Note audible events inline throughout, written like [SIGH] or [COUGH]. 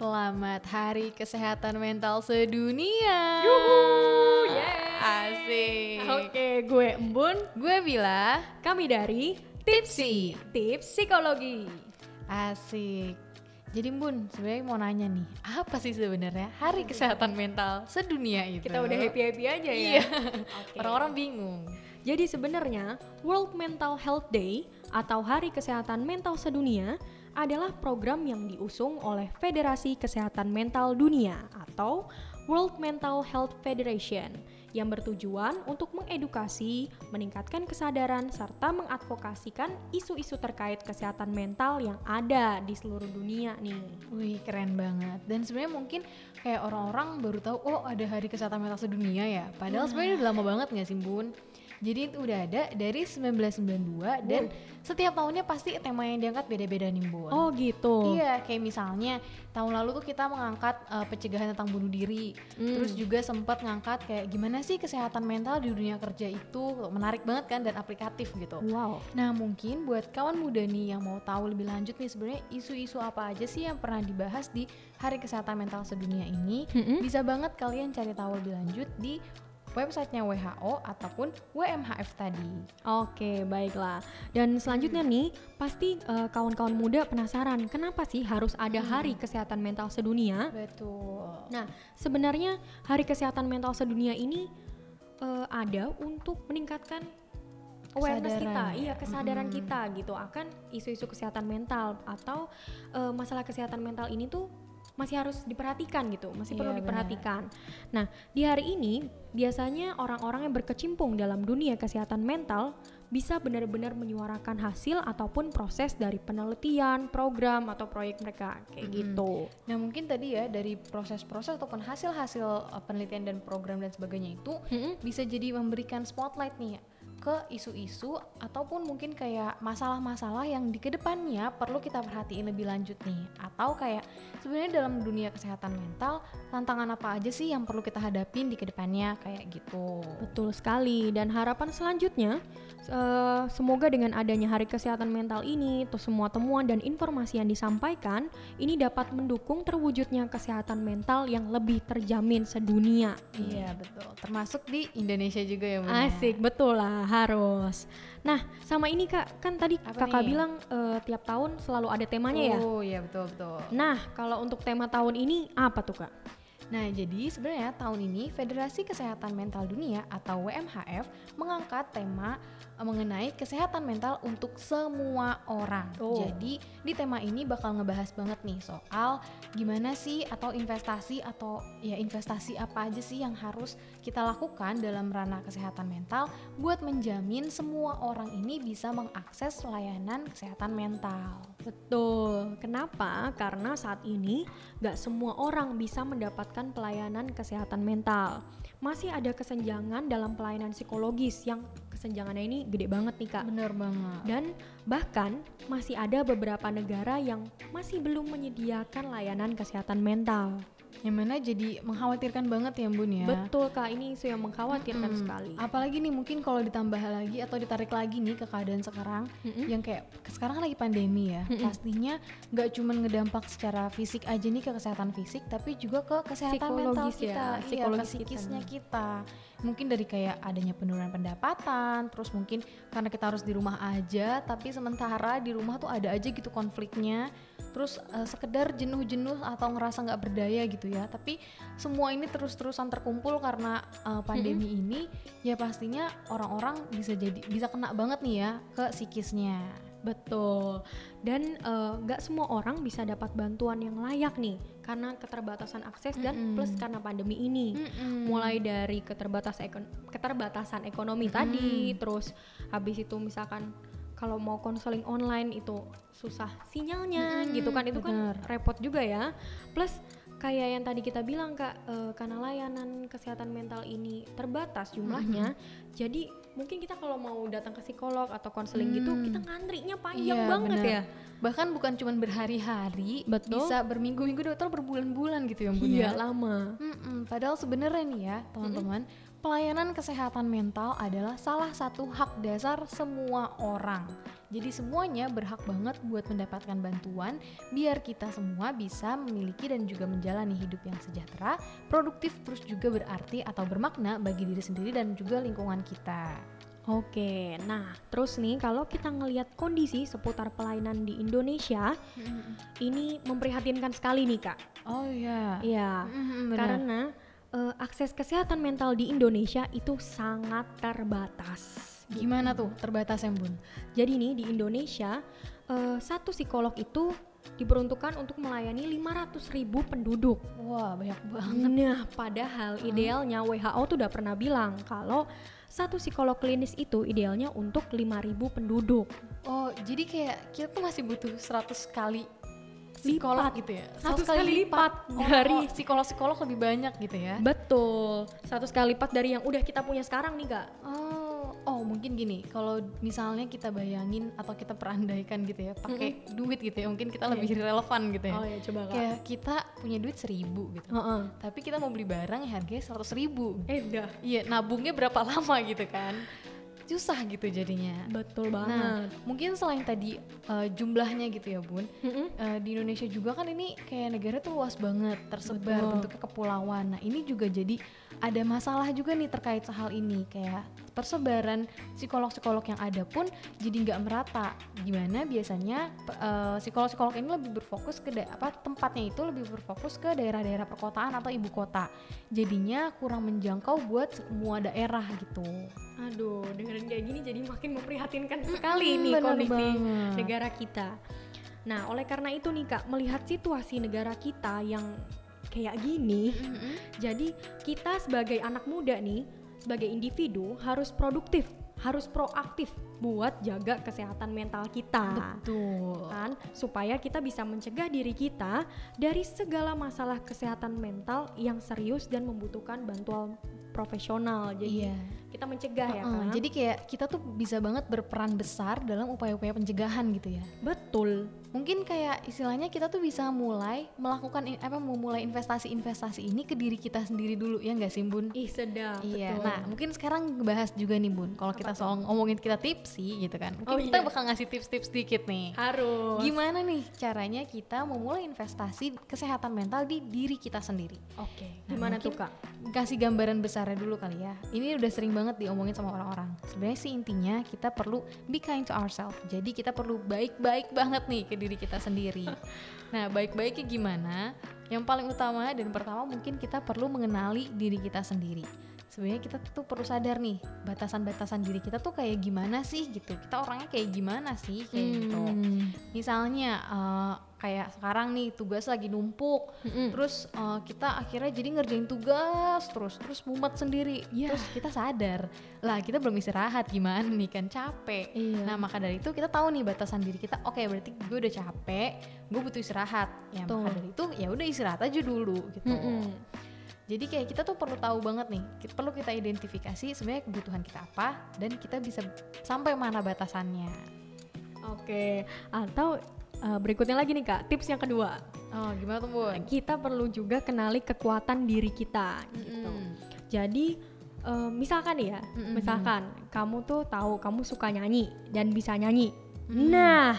Selamat Hari Kesehatan Mental Sedunia. Yuhu, yeay. Asik. Oke, gue Embun. Gue Bila. Kami dari Tipsy. Tips Psikologi. Asik. Jadi Bun, sebenarnya mau nanya nih, apa sih sebenarnya Hari Kesehatan Mental Sedunia itu? Kita udah happy-happy aja ya. Iya. Orang-orang bingung. Jadi sebenarnya World Mental Health Day atau Hari Kesehatan Mental Sedunia adalah program yang diusung oleh Federasi Kesehatan Mental Dunia atau World Mental Health Federation yang bertujuan untuk mengedukasi, meningkatkan kesadaran serta mengadvokasikan isu-isu terkait kesehatan mental yang ada di seluruh dunia nih. Wih, keren banget. Dan sebenarnya mungkin kayak orang-orang baru tahu, oh ada Hari Kesehatan Mental Sedunia ya. Padahal sebenarnya udah lama banget nggak sih Bun? Jadi itu udah ada dari 1992 dan setiap tahunnya pasti tema yang diangkat beda-beda nih Bun. Oh gitu. Iya, kayak misalnya tahun lalu tuh kita mengangkat uh, pencegahan tentang bunuh diri. Hmm. Terus juga sempat ngangkat kayak gimana sih kesehatan mental di dunia kerja itu menarik banget kan dan aplikatif gitu. Wow. Nah mungkin buat kawan muda nih yang mau tahu lebih lanjut nih sebenarnya isu-isu apa aja sih yang pernah dibahas di Hari Kesehatan Mental Sedunia ini Mm-mm. bisa banget kalian cari tahu lebih lanjut di websitenya WHO ataupun WMHF tadi. Oke, baiklah. Dan selanjutnya nih, pasti eh, kawan-kawan muda penasaran, kenapa sih harus ada Hari Kesehatan Mental Sedunia? Betul. Nah, sebenarnya Hari Kesehatan Mental Sedunia ini eh, ada untuk meningkatkan awareness Kesadaran kita, ya. iya kesadaran Mm-mm. kita gitu akan isu-isu kesehatan mental atau eh, masalah kesehatan mental ini tuh masih harus diperhatikan gitu, masih perlu Iya, benar. diperhatikan. Nah, di hari ini biasanya orang-orang yang berkecimpung dalam dunia kesehatan mental bisa benar-benar menyuarakan hasil ataupun proses dari penelitian, program atau proyek mereka kayak Mm-mm. gitu. Nah mungkin tadi ya dari proses-proses ataupun hasil-hasil uh, penelitian dan program dan sebagainya itu Mm-mm. bisa jadi memberikan spotlight nih ke isu-isu ataupun mungkin kayak masalah-masalah yang di ke depannya perlu kita perhatiin lebih lanjut nih atau kayak sebenarnya dalam dunia kesehatan mental tantangan apa aja sih yang perlu kita hadapin di ke depannya kayak gitu. Betul sekali dan harapan selanjutnya eh, semoga dengan adanya Hari Kesehatan Mental ini tuh semua temuan dan informasi yang disampaikan ini dapat mendukung terwujudnya kesehatan mental yang lebih terjamin sedunia. Iya betul, termasuk di Indonesia juga ya Bun ya? Asik, betul lah harus. Nah, sama ini Kak, kan tadi Apa Kakak nih? bilang eh, tiap tahun selalu ada temanya ya. Oh iya betul betul. Nah, kalau untuk tema tahun ini apa tuh Kak? Nah, jadi sebenarnya tahun ini Federasi Kesehatan Mental Dunia atau WMHF mengangkat tema eh, mengenai kesehatan mental untuk semua orang. Oh. Jadi, di tema ini bakal ngebahas banget nih soal gimana sih atau investasi atau ya investasi apa aja sih yang harus kita lakukan dalam ranah kesehatan mental buat menjamin semua orang ini bisa mengakses layanan kesehatan mental. Betul. Kenapa? Karena saat ini gak semua orang bisa mendapatkan pelayanan kesehatan mental. Masih ada kesenjangan dalam pelayanan psikologis yang kesenjangannya ini gede banget nih kak. Bener banget. Dan bahkan masih ada beberapa negara yang masih belum menyediakan layanan kesehatan mental. Yang mana jadi mengkhawatirkan banget ya Bun ya. Betul kak, ini isu yang mengkhawatirkan Mm-mm. sekali. Apalagi nih mungkin kalau ditambah lagi atau ditarik lagi nih ke keadaan sekarang Mm-mm. yang kayak sekarang kan lagi pandemi ya. Mm-mm. Pastinya nggak cuma ngedampak secara fisik aja nih ke kesehatan fisik tapi juga ke kesehatan mental Psikologis kita, ya, iya, ke psikologis kita. psikisnya kita. Mungkin dari kayak adanya penurunan pendapatan, terus mungkin karena kita harus di rumah aja tapi sementara di rumah tuh ada aja gitu konfliknya. Terus eh, sekedar jenuh-jenuh atau ngerasa nggak berdaya gitu ya. Tapi semua ini terus-terusan terkumpul karena eh, pandemi ini ya pastinya orang-orang bisa jadi bisa kena banget nih ya ke psikisnya. Betul. Dan eh, nggak semua orang bisa dapat bantuan yang layak nih karena keterbatasan akses dan Mm-mm. plus karena pandemi ini. Mulai dari keterbatasan ekon- keterbatasan ekonomi Mm-mm. tadi, terus habis itu misalkan kalau mau konseling online itu susah sinyalnya Mm-mm, gitu kan itu bener. kan repot juga ya. Plus kayak yang tadi kita bilang kak eh, karena layanan kesehatan mental ini terbatas jumlahnya jadi mungkin kita kalau mau datang ke psikolog atau konseling gitu Hmm. kita ngantrinya panjang Iya, banget bener. ya Bahkan bukan cuma berhari-hari, Betul. bisa berminggu-minggu dokter berbulan-bulan gitu ya Bun iya ya. lama Mm-mm, Padahal sebenarnya nih ya teman-teman, Pelayanan kesehatan mental adalah salah satu hak dasar semua orang. Jadi semuanya berhak banget buat mendapatkan bantuan biar kita semua bisa memiliki dan juga menjalani hidup yang sejahtera, produktif terus juga berarti atau bermakna bagi diri sendiri dan juga lingkungan kita. Oke, nah terus nih kalau kita ngelihat kondisi seputar pelayanan di Indonesia, ini memprihatinkan sekali nih kak. Oh iya. Iya, karena uh, akses kesehatan mental di Indonesia itu sangat terbatas. Gimana tuh terbatasnya bun? Jadi nih di Indonesia uh, satu psikolog itu diperuntukkan untuk melayani 500 ribu penduduk. Wah banyak banget. Nah padahal idealnya WHO tuh udah pernah bilang kalau satu psikolog klinis itu idealnya untuk 5000 penduduk. Oh, jadi kayak kita tuh masih butuh 100 kali psikolog Lipat. gitu ya. 100 kali lipat Oh, dari- psikolog-psikolog lebih banyak gitu ya. Betul, satu kali lipat dari yang udah kita punya sekarang nih kak. Oh, oh mungkin gini, kalau misalnya kita bayangin atau kita perandaikan gitu ya, pakai duit gitu ya, mungkin kita lebih relevan gitu ya. ya coba Kayak kita punya duit seribu gitu, Heeh. tapi kita mau beli barang yang harganya seratus ribu. Eh udah. Iya, nabungnya berapa lama gitu kan? Susah gitu jadinya. Betul Nah, banget. mungkin selain tadi eh, jumlahnya gitu ya bun, Mm-mm. eh, di Indonesia juga kan ini kayak negara tuh luas banget, tersebar Betul. bentuknya kepulauan. Nah ini juga jadi ada masalah juga nih terkait hal ini, kayak persebaran psikolog-psikolog yang ada pun jadi nggak merata. Gimana biasanya eh, psikolog-psikolog ini lebih berfokus ke apa tempatnya itu lebih berfokus ke daerah-daerah perkotaan atau ibu kota. Jadinya kurang menjangkau buat semua daerah gitu. Aduh, dengerin kayak gini jadi makin memprihatinkan sekali Mm-mm, nih kondisi banget. negara kita. Nah, oleh karena itu nih Kak, melihat situasi negara kita yang kayak gini, jadi kita sebagai anak muda nih, sebagai individu harus produktif, harus proaktif buat jaga kesehatan mental kita. Betul. kan supaya kita bisa mencegah diri kita dari segala masalah kesehatan mental yang serius dan membutuhkan bantuan profesional. Jadi Iya. kita mencegah ya Heeh, kan. Jadi kayak kita tuh bisa banget berperan besar dalam upaya-upaya pencegahan gitu ya. betul. Mungkin kayak istilahnya kita tuh bisa mulai melakukan in- apa memulai investasi-investasi ini ke diri kita sendiri dulu ya nggak sih Bun? Ih sedap. Iya. betul. Nah, mungkin sekarang bahas juga nih Bun. Kalau kita soal ngomongin kita tipsi gitu kan. Mungkin Oh, kita iya. bakal ngasih tips-tips sedikit nih. harus. Gimana nih caranya kita memulai investasi kesehatan mental di diri kita sendiri? Oke. Nah, Gimana tuh kak? kasih gambaran besarnya dulu kali ya. Ini udah sering banget diomongin sama orang-orang. Sebenarnya sih intinya kita perlu be kind to ourselves. Jadi kita perlu baik-baik banget nih ke diri kita sendiri. [LAUGHS] Nah, baik-baiknya gimana? Yang paling utama dan pertama mungkin kita perlu mengenali diri kita sendiri. Sebenarnya kita tuh perlu sadar nih batasan-batasan diri kita tuh kayak gimana sih gitu. Kita orangnya kayak gimana sih kayak gitu. Hmm. Misalnya eh, kayak sekarang nih tugas lagi numpuk, Mm-mm. terus eh, kita akhirnya jadi ngerjain tugas terus terus mumet sendiri Iya. terus kita sadar lah kita belum istirahat gimana nih kan capek Iya. nah maka dari itu kita tahu nih batasan diri kita oke berarti gue udah capek gue butuh istirahat ya Betul. maka dari itu ya udah istirahat aja dulu gitu Mm-mm. Jadi kayak kita tuh perlu tahu banget nih kita, perlu kita identifikasi sebenarnya kebutuhan kita apa dan kita bisa sampai mana batasannya Oke. Atau uh, berikutnya lagi nih kak, tips yang kedua. oh gimana tuh bun Kita perlu juga kenali kekuatan diri kita. Gitu. Mm-mm. Jadi eh, misalkan ya, Mm-mm. misalkan kamu tuh tahu kamu suka nyanyi dan bisa nyanyi. Mm. Nah,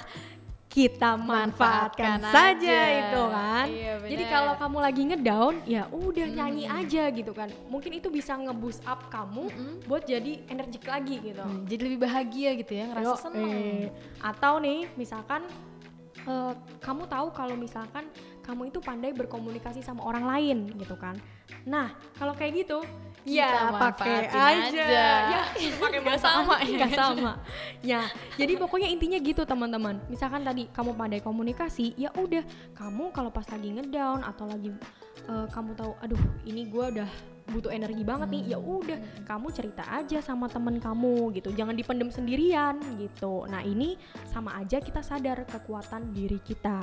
kita manfaatkan, Manfaatkan saja aja. itu kan. Iya, Jadi kalau kamu lagi ngedown, ya udah nyanyi Mm. aja gitu kan. Mungkin itu bisa nge-boost up kamu Mm-mm. buat jadi energik lagi gitu. Hmm, jadi lebih bahagia gitu ya ngerasa Yo, seneng eh. Atau nih, misalkan eh, kamu tahu kalau misalkan kamu itu pandai berkomunikasi sama orang lain gitu kan. Nah, kalau kayak gitu, Ya pakai aja. aja. Ya, [LAUGHS] pakai sama ya. sama. Ya, jadi [LAUGHS] pokoknya intinya gitu teman-teman. Misalkan tadi kamu pandai komunikasi, ya udah kamu kalau pas lagi ngedown atau lagi eh, kamu tahu, aduh ini gua udah butuh energi banget nih, ya udah kamu cerita aja sama temen kamu gitu, jangan dipendem sendirian gitu. Nah ini sama aja kita sadar kekuatan diri kita.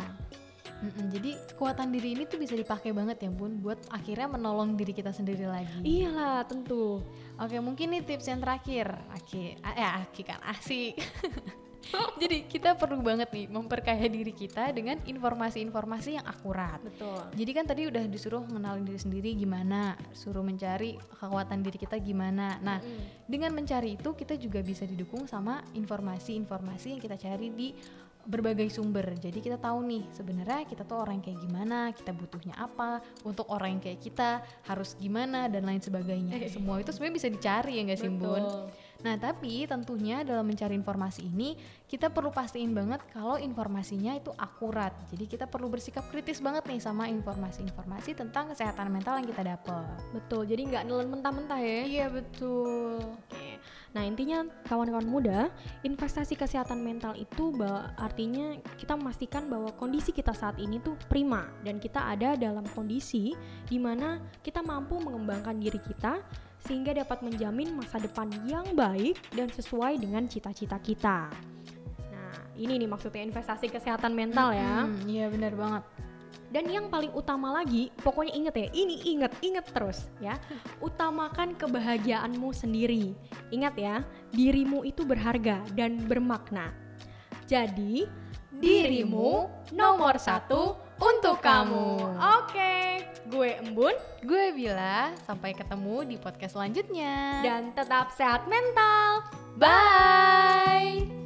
Mm-mm, jadi kekuatan diri ini tuh bisa dipakai banget ya bun buat akhirnya menolong diri kita sendiri lagi. Iyalah tentu. Oke mungkin nih tips yang terakhir, Aki, ya Aki kan asik. [LAUGHS] Jadi kita perlu banget nih memperkaya diri kita dengan informasi-informasi yang akurat. Betul. Jadi kan tadi udah disuruh mengenalin diri sendiri gimana, suruh mencari kekuatan diri kita gimana. Nah, dengan mencari itu kita juga bisa didukung sama informasi-informasi yang kita cari di berbagai sumber. Jadi kita tahu nih sebenarnya kita tuh orang yang kayak gimana, kita butuhnya apa, untuk orang yang kayak kita harus gimana dan lain sebagainya. [LAUGHS] Semua itu sebenarnya bisa dicari ya nggak sih Bun? Nah, tapi tentunya dalam mencari informasi ini kita perlu pastiin banget kalau informasinya itu akurat. Jadi kita perlu bersikap kritis banget nih sama informasi-informasi tentang kesehatan mental yang kita dapat. Betul. Jadi nggak nelen mentah-mentah ya. Iya, betul. Oke. Nah, intinya kawan-kawan muda, investasi kesehatan mental itu artinya kita memastikan bahwa kondisi kita saat ini tuh prima dan kita ada dalam kondisi di mana kita mampu mengembangkan diri kita sehingga dapat menjamin masa depan yang baik dan sesuai dengan cita-cita kita. Nah, ini nih maksudnya investasi kesehatan mental ya. Hmm, Iya, benar banget. Dan yang paling utama lagi, pokoknya inget ya, ini inget, inget terus ya. Utamakan kebahagiaanmu sendiri. Ingat ya, dirimu itu berharga dan bermakna. Jadi, dirimu nomor satu untuk kamu. Oke, gue Embun Gue Bila, sampai ketemu di podcast selanjutnya. dan tetap sehat mental. bye.